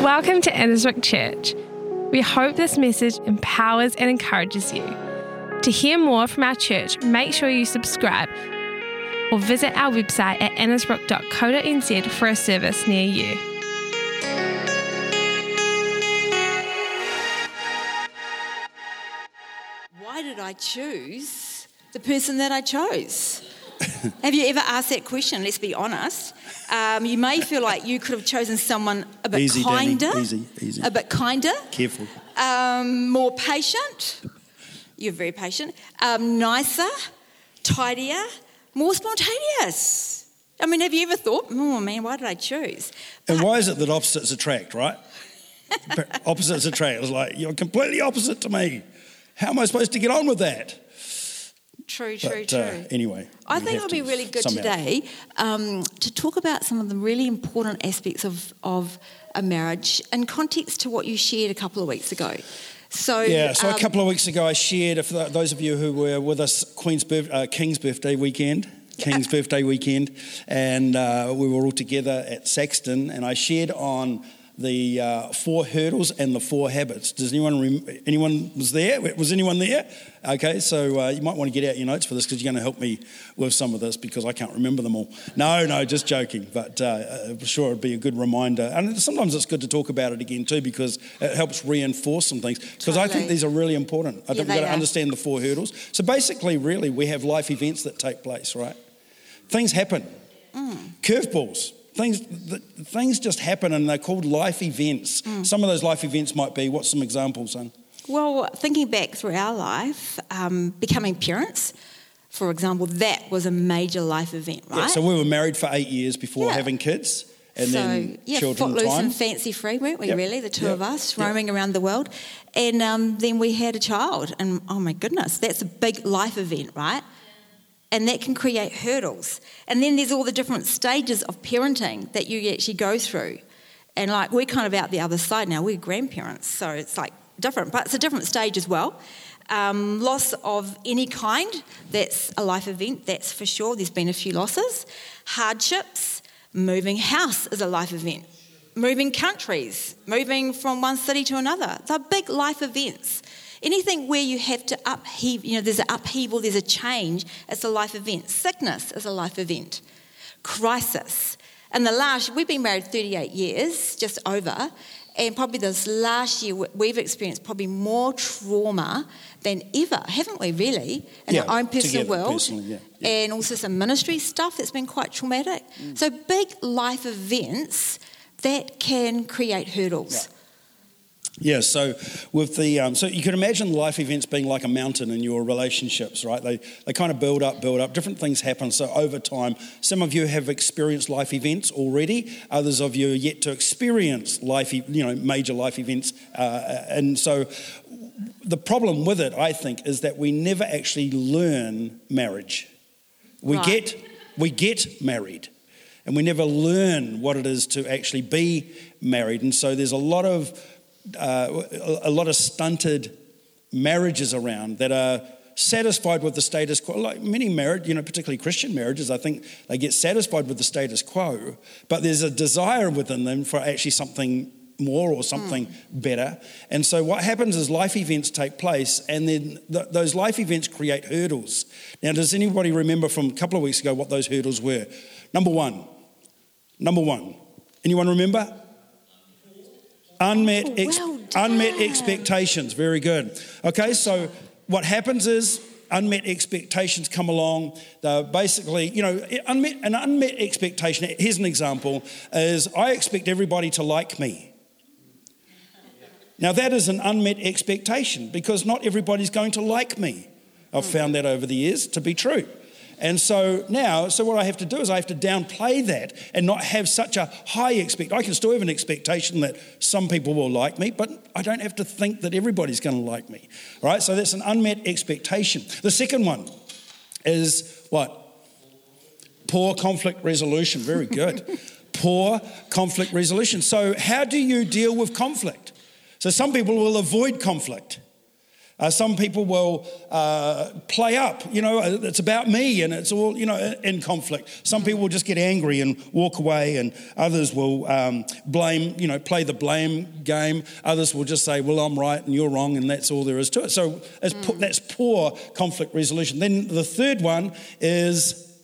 Welcome to Annesbrook Church. We hope this message empowers and encourages you. To hear more from our church, make sure you subscribe or visit our website at annesbrook.co.nz for a service near you. Why did I choose the person that I chose? have you ever asked that question? Let's be honest. Um, you may feel like you could have chosen someone a bit Easy, Danny. kinder, Easy, easy. a bit kinder, Careful. um, more patient. You're very patient. Um, nicer, tidier, more spontaneous. I mean, have you ever thought, oh man, why did I choose? And why is it that opposites attract, right? opposites attract. It was like, you're completely opposite to me. How am I supposed to get on with that? True, true, But true. uh, anyway. I think it would be really good somehow- today um, to talk about some of the really important aspects of, of a marriage in context to what you shared a couple of weeks ago. So, Yeah, so um, a couple of weeks ago, I shared, for those of you who were with us, Queen's birth, uh, King's birthday weekend, King's birthday weekend, and uh, we were all together at Saxton, and I shared on the uh, four hurdles and the four habits. Does anyone rem- anyone was there? Was anyone there? Okay, so uh, you might want to get out your notes for this because you're going to help me with some of this because I can't remember them all. No, no, just joking, but uh, I'm sure it'd be a good reminder. And sometimes it's good to talk about it again too because it helps reinforce some things. Because I think these are really important. I Yeah, think we've got to understand the four hurdles. So basically, really, we have life events that take place, right? Things happen. Mm. Curveballs. Things, th- things just happen and they're called life events. Mm. Some of those life events might be, what's some examples, son? well, thinking back through our life, um, becoming parents, for example, that was a major life event, right? Yeah, so we were married for eight years before Yeah. having kids and so, then yeah, children footloose time. and fancy free, weren't we, Yep. really? The two Yep. of us Yep. roaming around the world. And um, then we had a child. And oh my goodness, that's a big life event, right? And that can create hurdles. And then there's all the different stages of parenting that you actually go through. And like, we're kind of out the other side now. We're grandparents. So it's like different, but it's a different stage as well. Um, loss of any kind, that's a life event, that's for sure. There's been a few losses. Hardships, moving house is a life event. Moving countries, moving from one city to another. They're big life events. Anything where you have to upheave, you know, there's an upheaval, there's a change, it's a life event. Sickness is a life event. Crisis. And the last, we've been married 38 years, just over, and probably this last year we've experienced probably more trauma than ever, haven't we, really? In Yeah, our own personal world. yeah, yeah. And also some ministry stuff that's been quite traumatic. Mm. So big life events that can create hurdles. Yeah, so with the um, so you can imagine life events being like a mountain in your relationships, right? They they kind of build up, build up. Different things happen. So over time, some of you have experienced life events already. Others of you are yet to experience life, you know, major life events. Uh, and so the problem with it, I think, is that we never actually learn marriage. We Right. get we get married, and we never learn what it is to actually be married. And so there's a lot of uh, a lot of stunted marriages around that are satisfied with the status quo. Like many marriage, you know, particularly Christian marriages, I think they get satisfied with the status quo, but there's a desire within them for actually something more or something better. And so what happens is life events take place, and then th- those life events create hurdles. Now, does anybody remember from a couple of weeks ago what those hurdles were? Number one. Number one. Anyone remember? Unmet, oh, ex- Oh, well unmet expectations. Very good. Okay, so what happens is unmet expectations come along. They're basically, you know, unmet, an unmet expectation, here's an example, is I expect everybody to like me. Now, that is an unmet expectation because not everybody's going to like me. I've found that over the years to be true. And so now, so what I have to do is I have to downplay that and not have such a high expect. I can still have an expectation that some people will like me, but I don't have to think that everybody's going to like me. All right? So that's an unmet expectation. The second one is what? Poor conflict resolution. Very good. Poor conflict resolution. So, how do you deal with conflict? So, some people will avoid conflict. Uh, some people will uh, play up, you know, uh, it's about me and it's all, you know, in conflict. Some people will just get angry and walk away, and others will um, blame, you know, play the blame game. Others will just say, well, I'm right and you're wrong, and that's all there is to it. So mm. that's poor conflict resolution. Then the third one is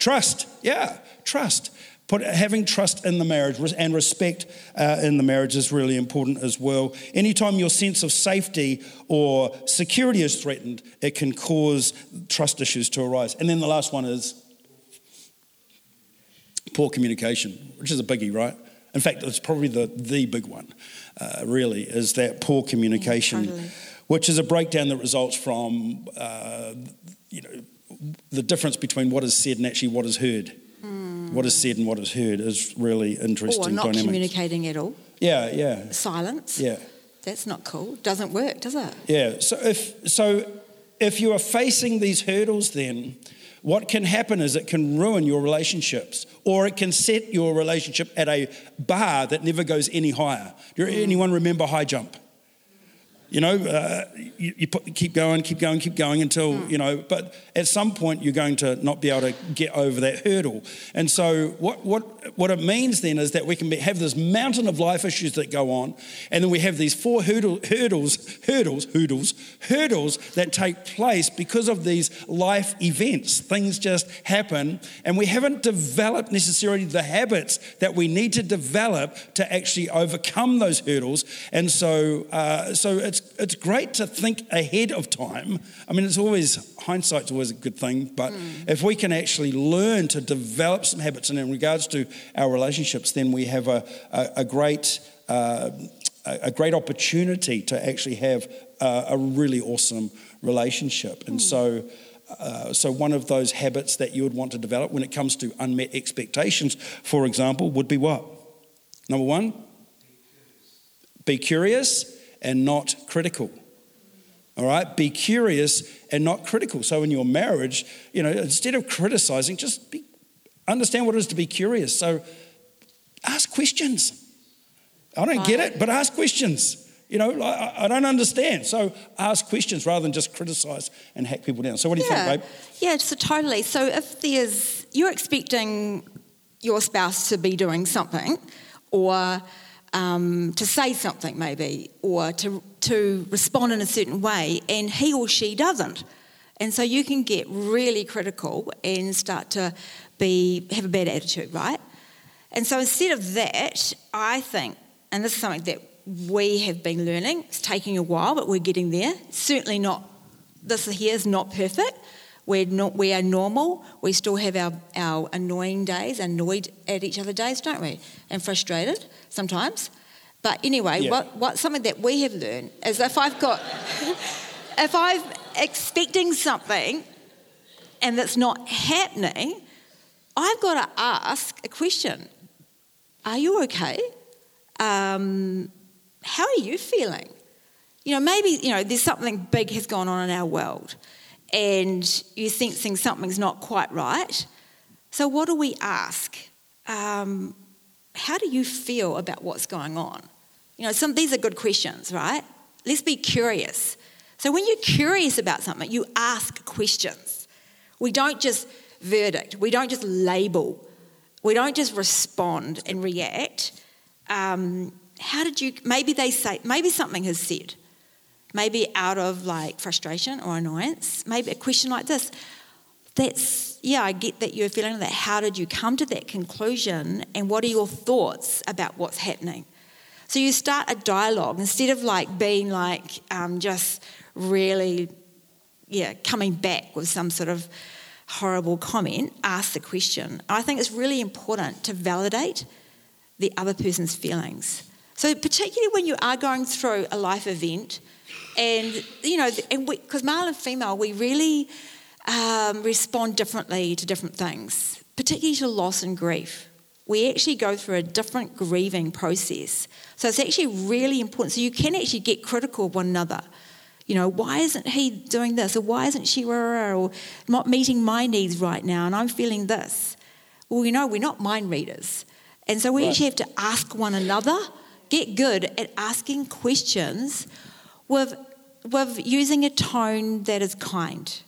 trust. Yeah, trust. Put, having trust in the marriage and respect uh, in the marriage is really important as well. Anytime your sense of safety or security is threatened, it can cause trust issues to arise. And then the last one is poor communication, which is a biggie, right? In fact, it's probably the, the big one, uh, really, is that poor communication, yeah, totally. which is a breakdown that results from, uh, you know, the difference between what is said and actually what is heard. Mm. What is said and what is heard is really interesting. Or not dynamics. communicating at all. Yeah, yeah. Silence. Yeah. That's not cool. Doesn't work, does it? Yeah. So if so, if you are facing these hurdles, then what can happen is it can ruin your relationships, or it can set your relationship at a bar that never goes any higher. Do mm. anyone remember high jump? You know, uh, you, you put, keep going, keep going, keep going until, mm. you know, but at some point you're going to not be able to get over that hurdle. And so, what, what, what it means then is that we can be, have this mountain of life issues that go on, and then we have these four hurdle, hurdles, hurdles, hurdles, hurdles that take place because of these life events. Things just happen, and we haven't developed necessarily the habits that we need to develop to actually overcome those hurdles. And so, uh, so it's it's, it's great to think ahead of time. I mean, it's always, hindsight's always a good thing, but mm. if we can actually learn to develop some habits, and in regards to our relationships, then we have a, a, a great, uh, a great opportunity to actually have a, a really awesome relationship. And mm. so, uh, so one of those habits that you would want to develop when it comes to unmet expectations, for example, would be what? Number one, be curious and not critical. All right? Be curious and not critical. So in your marriage, you know, instead of criticizing, just be, understand what it is to be curious. So ask questions. I don't get it, but ask questions. You know, I, I, don't understand. So ask questions rather than just criticize and hack people down. So what do you yeah. think, babe? Yeah, so totally. So if there's, you're expecting your spouse to be doing something or um, to say something maybe or to, to respond in a certain way and he or she doesn't. And so you can get really critical and start to be have a bad attitude, right? And so instead of that, I think, and this is something that we have been learning, it's taking a while, but we're getting there. Certainly not, this here is not perfect. We're not, we are normal. We still have our, our annoying days, annoyed at each other days, don't we? And frustrated sometimes. But anyway, yeah. what, what something that we have learned is if I've got, if I'm expecting something and it's not happening, I've got to ask a question. Are you okay? Um, how are you feeling? You know, maybe, you know, there's something big has gone on in our world and you're sensing something's not quite right. So, what do we ask? Um, how do you feel about what's going on? You know, some, these are good questions, right? Let's be curious. So when you're curious about something, you ask questions. We don't just verdict, we don't just label, we don't just respond and react. Um, how did you, maybe they say, maybe something has said, maybe out of like frustration or annoyance, maybe a question like this. That's yeah, I get that you're feeling that. How did you come to that conclusion? And what are your thoughts about what's happening? So you start a dialogue instead of like being like um, just really, yeah, coming back with some sort of horrible comment. Ask the question. I think it's really important to validate the other person's feelings. So particularly when you are going through a life event, and you know, and because male and female, we really um, respond differently to different things, particularly to loss and grief. We actually go through a different grieving process. So it's actually really important. So you can actually get critical of one another. You know, why isn't he doing this? Or why isn't she or not meeting my needs right now? And I'm feeling this. Well, you know, we're not mind readers. And so we right. actually have to ask one another, get good at asking questions with with using a tone that is kind,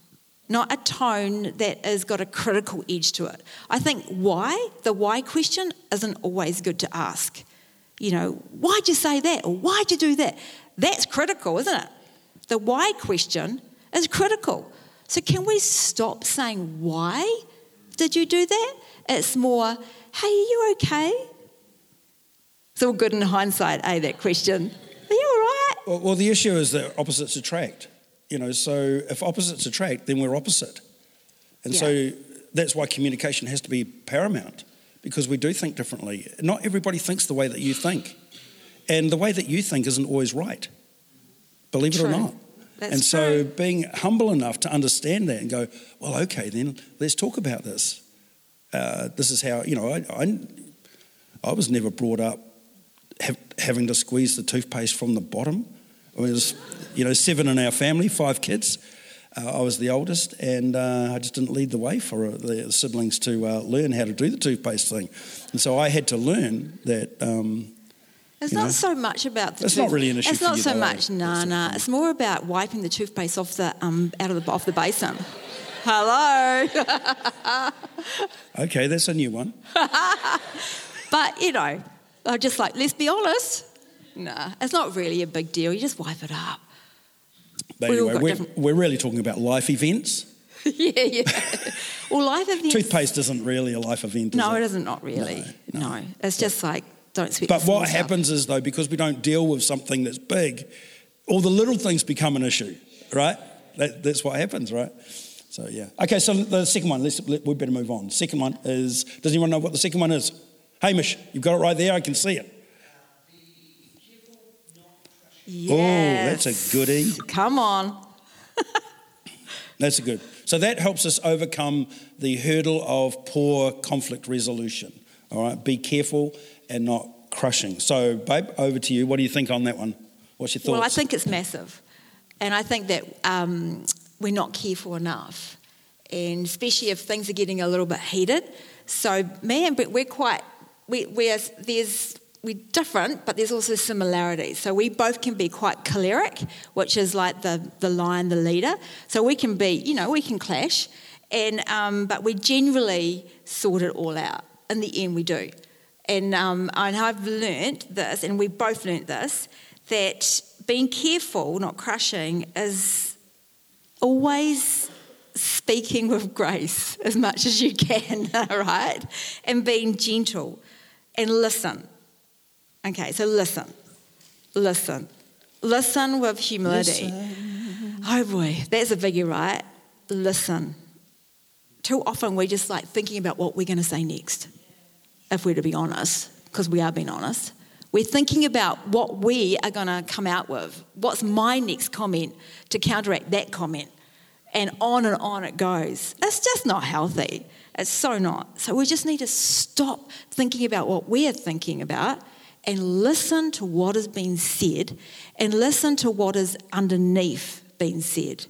not a tone that has got a critical edge to it. I think why, the why question, isn't always good to ask. You know, why'd you say that? Or why'd you do that? That's critical, isn't it? The why question is critical. So, can we stop saying, why did you do that? It's more, hey, are you okay? It's all good in hindsight, eh, that question. Are you all right? Well, well, the issue is that opposites attract. You know, so if opposites attract, then we're opposite. And Yeah. so that's why communication has to be paramount because we do think differently. Not everybody thinks the way that you think. And the way that you think isn't always right, believe it or not. That's and so true. being humble enough to understand that and go, well, okay, then let's talk about this. Uh, this is how, you know, I, I, I was never brought up have, having to squeeze the toothpaste from the bottom. I was, you know, seven in our family, five kids. Uh, I was the oldest, and uh, I just didn't lead the way for uh, the siblings to uh, learn how to do the toothpaste thing. And so I had to learn that. Um, It's not know? so much about the It's not really an issue It's not so though, much, nah, It's- nah. It's more about wiping the toothpaste off the um, out of the off the basin. Hello, okay, that's a new one. but you know, I just like let's be honest. Nah, it's not really a big deal. You just wipe it up. But we anyway, we're, different- we're really talking about life events. yeah, yeah. Well, life events. Toothpaste isn't really a life event. No, it? it isn't. Not really. No, No, it's just like don't sweat. But what happens is, though, because we don't deal with something that's big, all the little things become an issue, right? That, that's what happens, right? So, yeah. Okay, so the second one, let's, let, we better move on. Second one is does anyone know what the second one is? Hamish, you've got it right there, I can see it. Yes. Oh, that's a goodie. Come on. That's a good. So that helps us overcome the hurdle of poor conflict resolution. All right, be careful and not crushing. So, babe, over to you. What do you think on that one? What's your thoughts? Well, I think it's massive. And I think that um, we're not careful enough. And especially if things are getting a little bit heated. So, man, we're quite, we, we're, there's, we're different, but there's also similarities. So, we both can be quite choleric, which is like the, the lion, the leader. So, we can be, you know, we can clash. And, um, but we generally sort it all out. In the end, we do. And, um, and I've learnt this, and we both learnt this, that being careful, not crushing, is always speaking with grace as much as you can, right? And being gentle and listen. Okay, so listen. Listen. Listen with humility. Oh boy, that's a biggie, right? Listen. Too often we're just like thinking about what we're going to say next, if we're to be honest, because we are being honest. We're thinking about what we are going to come out with. What's my next comment to counteract that comment? And on and on it goes. It's just not healthy. It's so not. So we just need to stop thinking about what we're thinking about and listen to what is being said and listen to what is underneath being said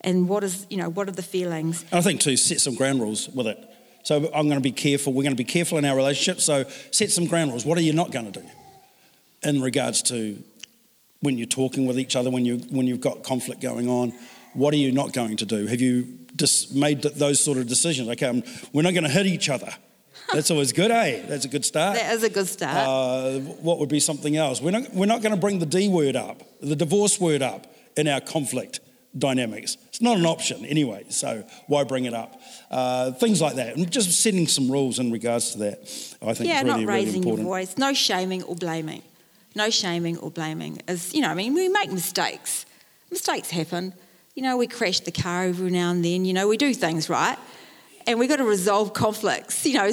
and what is, you know, what are the feelings. I think to set some ground rules with it. So I'm going to be careful. We're going to be careful in our relationship. So set some ground rules. What are you not going to do in regards to when you're talking with each other, when you when you've got conflict going on? What are you not going to do? Have you just made those sort of decisions? Okay, I'm, we're not going to hit each other. That's always good, eh? That's a good start. That is a good start. Uh, what would be something else? We're not, we're not going to bring the D word up, the divorce word up in our conflict dynamics. It's not an option anyway, so why bring it up? Uh, things like that. And just setting some rules in regards to that, I think yeah, is really, not raising really your voice. No shaming or blaming. No shaming or blaming. Is you know, I mean, we make mistakes. Mistakes happen. You know, we crash the car every now and then. You know, we do things right, and we've got to resolve conflicts. You know,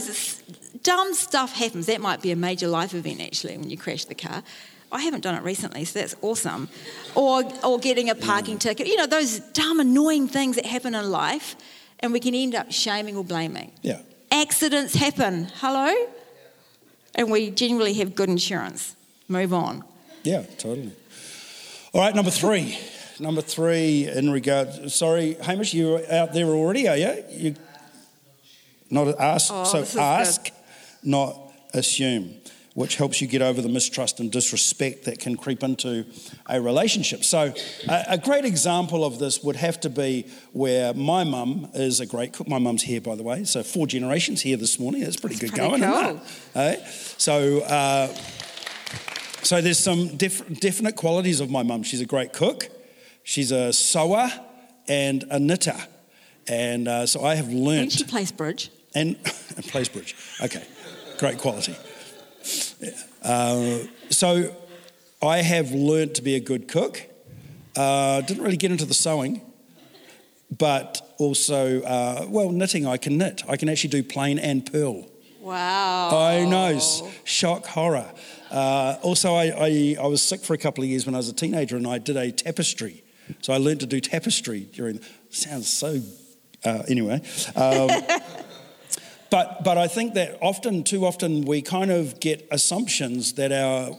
dumb stuff happens. That might be a major life event actually when you crash the car. I haven't done it recently, so that's awesome. Or or getting a parking ticket. You know, those dumb, annoying things that happen in life, and we can end up shaming or blaming Yeah. accidents happen. Hello? And we generally have good insurance. Move on. Yeah, totally. All right, number three. Number three in regard. Sorry, Hamish, you're out there already, are you? you not ask. Oh, so is good. ask, not assume. which helps you get over the mistrust and disrespect that can creep into a relationship. So, a, a great example of this would have to be where my mum is a great cook. My mum's here, by the way, so four generations here this morning. That's pretty That's good pretty going, cool. Eh? So, uh, so there's some def- definite qualities of my mum. She's a great cook, she's a sewer, and a knitter. And uh, so I have learnt. And she plays bridge. And, and plays bridge. Okay, great quality. Uh, so I have learnt to be a good cook. Uh, didn't really get into the sewing, but also, uh, well, knitting, I can knit. I can actually do plain and purl. Wow. I know, shock, horror. Uh, also, I, I, I was sick for a couple of years when I was a teenager and I did a tapestry. So I learned to do tapestry during, sounds so, uh, anyway. Um, but, but I think that often, too often, we kind of get assumptions that our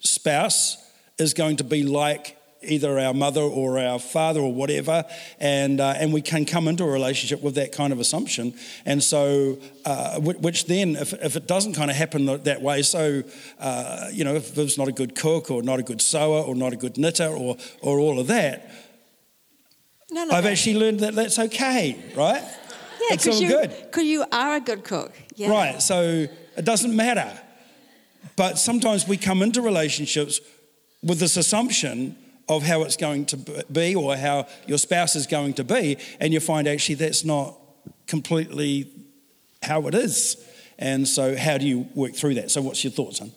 spouse is going to be like either our mother or our father or whatever, and uh, and we can come into a relationship with that kind of assumption, and so uh, which then, if, if it doesn't kind of happen that way, so uh, you know, if Viv's not a good cook or not a good sewer or not a good knitter or or all of that, No, no. I've actually learned that that's okay, right? Yeah, it's all you, good. Because you are a good cook. Yeah. Right, so it doesn't matter. But sometimes we come into relationships with this assumption of how it's going to be or how your spouse is going to be, and you find actually that's not completely how it is. And so, how do you work through that? So, what's your thoughts, on?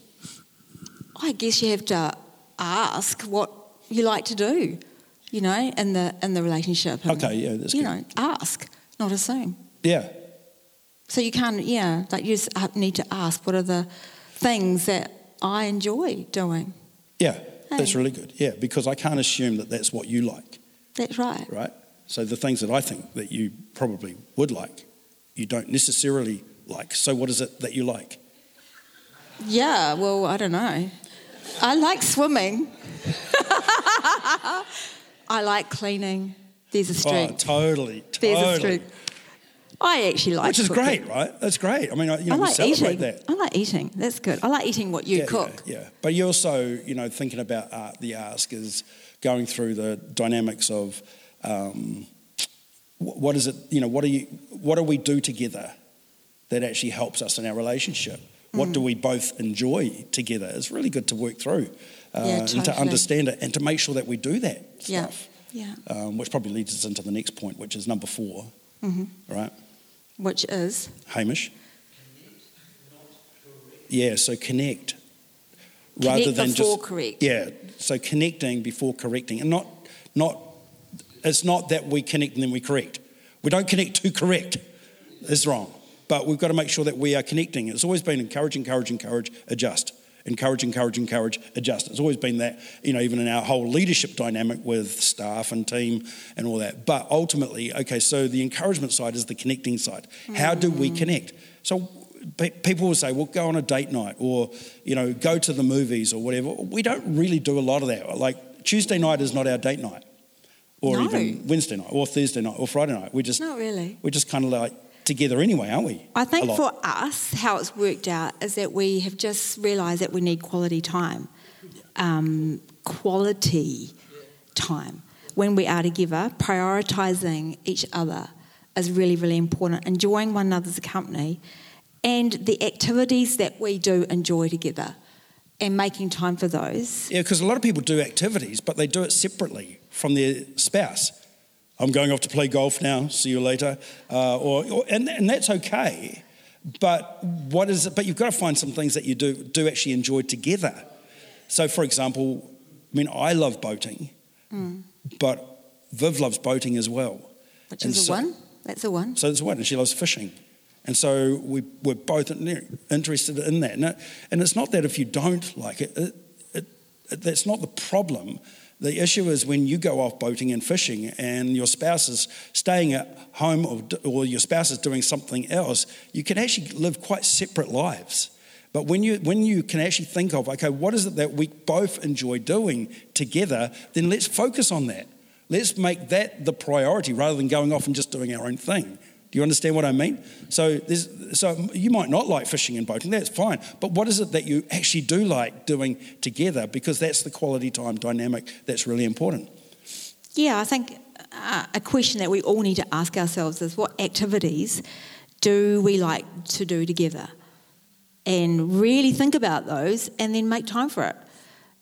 I guess you have to ask what you like to do, you know, in the in the relationship. and, Okay, yeah, that's You good. know, ask, not assume. Yeah, So you can't, yeah, like you just uh, need to ask what are the things that I enjoy doing. yeah, that's really good. Yeah, because I can't assume that that's what you like, That's right. right? So, the things that I think that you probably would like, you don't necessarily like. So, what is it that you like? Yeah, well, I don't know. I like swimming. I like cleaning. There's a Oh, street. totally, There's totally. a street. I actually like it. Which is cooking. great, right? That's great. I mean, I- you know, I we like celebrate eating. that. I like eating. That's good. I like eating what you yeah, cook. Yeah, yeah. But you're also, you know, thinking about art, the ask is going through the dynamics of um, what is it, you know, what, are you, what do we do together that actually helps us in our relationship? What Mm. do we both enjoy together? It's really good to work through uh, Yeah, and to understand it and to make sure that we do that stuff. Yeah. Um, which probably leads us into the next point, which is number four, hmm right? Which is Hamish? Yeah, so connect. Connect before correct. Yeah, so connecting before correcting. And not, not, it's not that we connect and then we correct. We don't connect to correct. It's wrong. But we've got to make sure that we are connecting. It's always been encourage, encourage, encourage, adjust. Encourage, encourage, encourage, adjust. It's always been that, you know, even in our whole leadership dynamic with staff and team and all that. But ultimately, okay, so the encouragement side is the connecting side. How do we mm. connect? So pe- people will say, well, go on a date night or, you know, go to the movies or whatever. We don't really do a lot of that. Like Tuesday night is not our date night or No. even Wednesday night or Thursday night or Friday night. We just, not really. we're just kind of like together anyway, aren't we? I think for us, how it's worked out is that we have just realised that we need quality time. Um, quality time. When we are together, prioritising each other is really, really important. Enjoying one another's company and the activities that we do enjoy together and making time for those. Yeah, because a lot of people do activities, but they do it separately from their spouse. I'm going off to play golf now. See you later. Uh, or, or and, and that's okay. But what is it? But you've got to find some things that you do do actually enjoy together. So, for example, I mean, I love boating, but Viv loves boating as well. Which And is a so- one. That's a one. So it's a one, and she loves fishing. And so we, we're both interested in that. And, it, and it's not that if you don't like it, it, it, it, that's not the problem. The issue is when you go off boating and fishing and your spouse is staying at home or, or your spouse is doing something else, you can actually live quite separate lives. But when you, when you can actually think of, okay, what is it that we both enjoy doing together, then let's focus on that. Let's make that the priority rather than going off and just doing our own thing. Do you understand what I mean? So, so you might not like fishing and boating, that's fine. But what is it that you actually do like doing together? Because that's the quality time dynamic that's really important. Yeah, I think uh, a question that we all need to ask ourselves is what activities do we like to do together? And really think about those and then make time for it.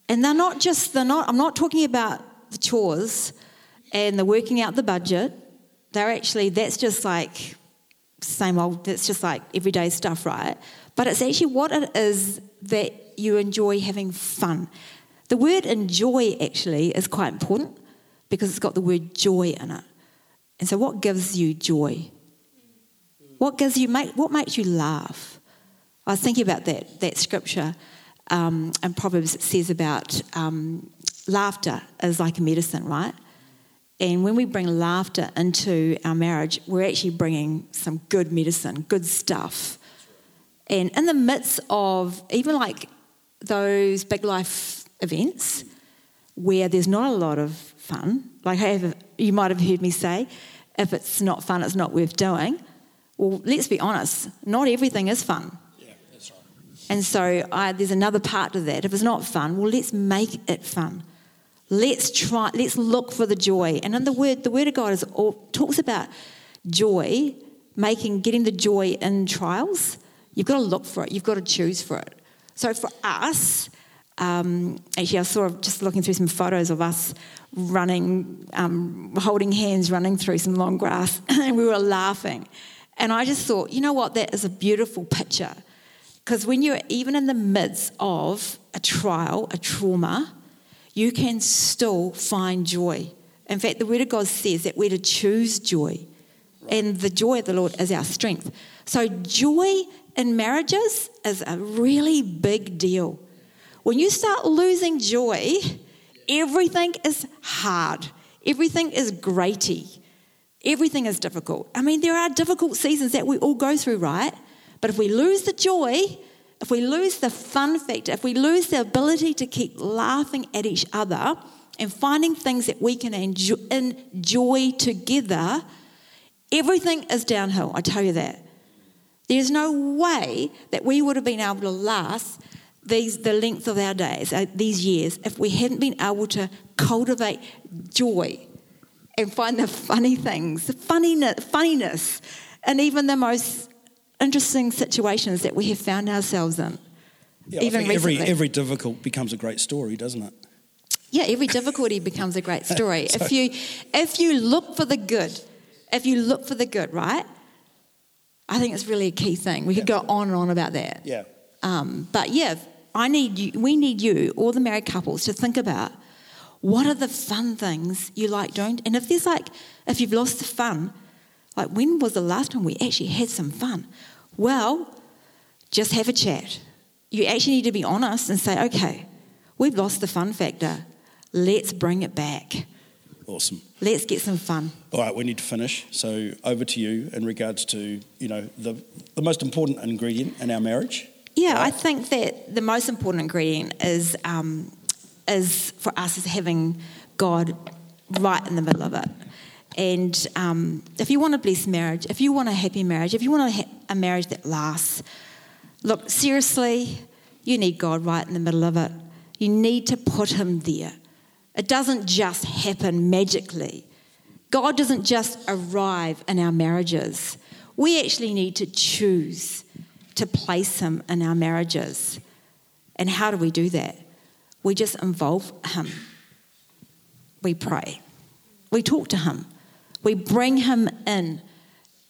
And they're not just, they're not, I'm not talking about the chores and the working out the budget. They're actually, that's just like same old, that's just like everyday stuff, right? But it's actually what it is that you enjoy having fun. The word enjoy actually is quite important because it's got the word joy in it. And so, what gives you joy? What gives you make, what makes you laugh? I was thinking about that that scripture um, Proverbs. It says about um, laughter is like a medicine, right? And when we bring laughter into our marriage, we're actually bringing some good medicine, good stuff. And in the midst of even like those big life events where there's not a lot of fun, like have, you might have heard me say, if it's not fun, it's not worth doing. Well, let's be honest, not everything is fun. Yeah, that's right. And so I, there's another part to that. If it's not fun, well, let's make it fun. Let's try. Let's look for the joy. And in the word, the word of God is all, talks about joy, making getting the joy in trials. You've got to look for it. You've got to choose for it. So for us, um, actually, I saw just looking through some photos of us running, um, holding hands, running through some long grass, and we were laughing. And I just thought, you know what? That is a beautiful picture. Because when you're even in the midst of a trial, a trauma, you can still find joy. In fact, the Word of God says that we're to choose joy, and the joy of the Lord is our strength. So, joy in marriages is a really big deal. When you start losing joy, everything is hard, everything is graty, everything is difficult. I mean, there are difficult seasons that we all go through, right? But if we lose the joy, if we lose the fun factor, if we lose the ability to keep laughing at each other and finding things that we can enjoy, enjoy together, everything is downhill. I tell you that. There's no way that we would have been able to last these, the length of our days, uh, these years, if we hadn't been able to cultivate joy and find the funny things, the funniness, funniness, and even the most interesting situations that we have found ourselves in. Yeah, even every, recently. every every difficult becomes a great story, doesn't it? Yeah, every difficulty becomes a great story. so, if you if you look for the good, if you look for the good, right? I think it's really a key thing. We could go on and on about that. Yeah. Um, but yeah, I need you. We need you, all the married couples, to think about what are the fun things you like doing. And if there's like, if you've lost the fun, like when was the last time we actually had some fun? Well, just have a chat. You actually need to be honest and say, okay, we've lost the fun factor. Let's bring it back. Awesome. Let's get some fun. All right, we need to finish. So over to you in regards to, you know, the, the most important ingredient in our marriage. Yeah, right? I think that the most important ingredient is um, is for us is having God right in the middle of it. And um, if you want a blessed marriage, if you want a happy marriage, if you want a, ha- a marriage that lasts, look, seriously, you need God right in the middle of it. You need to put Him there. It doesn't just happen magically. God doesn't just arrive in our marriages. We actually need to choose to place Him in our marriages. And how do we do that? We just involve Him. We pray. We talk to Him. We bring Him in.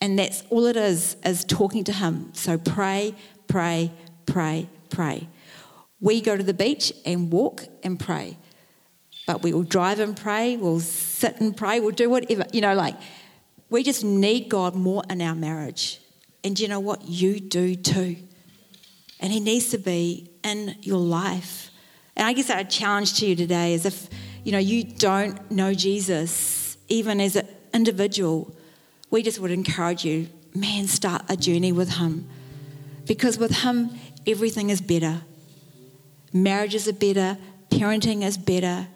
And that's all it is, is talking to Him. So pray, pray, pray, pray. We go to the beach and walk and pray. But we will drive and pray, we'll sit and pray, we'll do whatever. You know, like, we just need God more in our marriage. And you know what? You do too. And He needs to be in your life. And I guess our challenge to you today is if, you know, you don't know Jesus, even as an individual, we just would encourage you, man, start a journey with Him. Because with Him, everything is better. Marriages are better, parenting is better,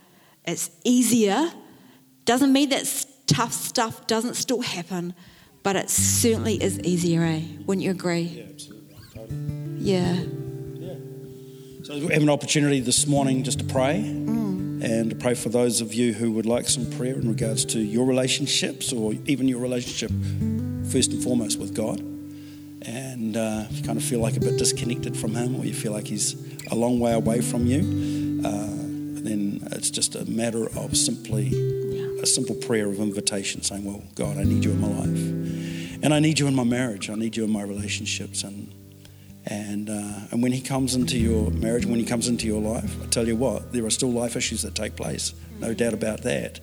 it's easier. Doesn't mean that tough stuff doesn't still happen, but it certainly is easier, eh? Wouldn't you agree? Yeah, absolutely. Totally. Yeah. Yeah. So we have an opportunity this morning just to pray and to pray for those of you who would like some prayer in regards to your relationships or even your relationship first and foremost with God. And uh, if you kind of feel like a bit disconnected from Him or you feel like He's a long way away from you, uh, then it's just a matter of simply a simple prayer of invitation saying, Well, God, I need you in my life. And I need you in my marriage. I need you in my relationships. And and, uh, and when he comes into your marriage, when he comes into your life, I tell you what, there are still life issues that take place, no doubt about that.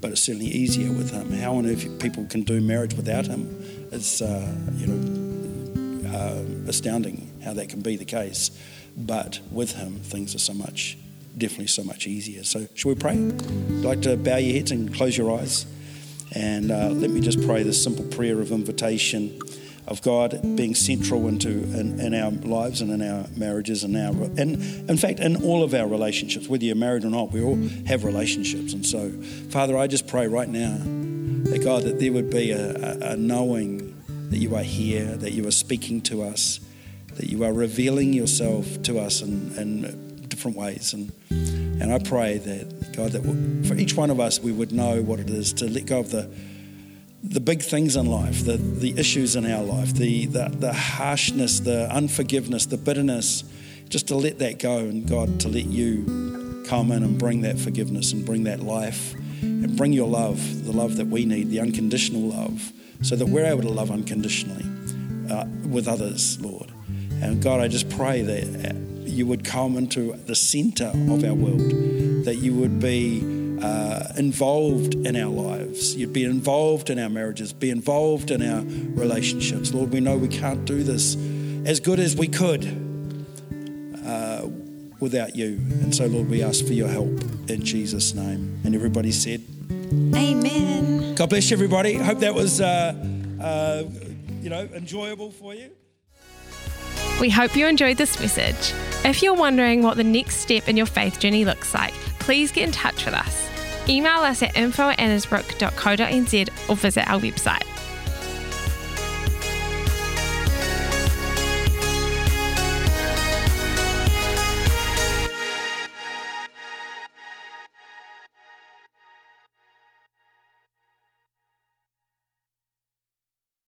But it's certainly easier with him. How on earth people can do marriage without him is, uh, you know, uh, astounding how that can be the case. But with him, things are so much, definitely so much easier. So, shall we pray? I'd like to bow your heads and close your eyes. And uh, let me just pray this simple prayer of invitation of God being central into in, in, our lives and in our marriages and our and in fact in all of our relationships, whether you're married or not, we all have relationships. And so, Father, I just pray right now that God that there would be a, a, knowing that you are here, that you are speaking to us, that you are revealing yourself to us in, in different ways. And and I pray that God that for each one of us we would know what it is to let go of the the big things in life, the, the issues in our life, the, the, the harshness, the unforgiveness, the bitterness, just to let that go and God to let you come in and bring that forgiveness and bring that life and bring your love, the love that we need, the unconditional love, so that we're able to love unconditionally uh, with others, Lord. And God, I just pray that you would come into the center of our world, that you would be uh, involved in our lives. You'd be involved in our marriages, be involved in our relationships. Lord, we know we can't do this as good as we could uh, without you. And so, Lord, we ask for your help in Jesus' name. And everybody said, Amen. God bless you, everybody. Hope that was, uh, uh you know, enjoyable for you. We hope you enjoyed this message. If you're wondering what the next step in your faith journey looks like, please get in touch with us. Email us at info at annesbrook.co.nz or visit our website.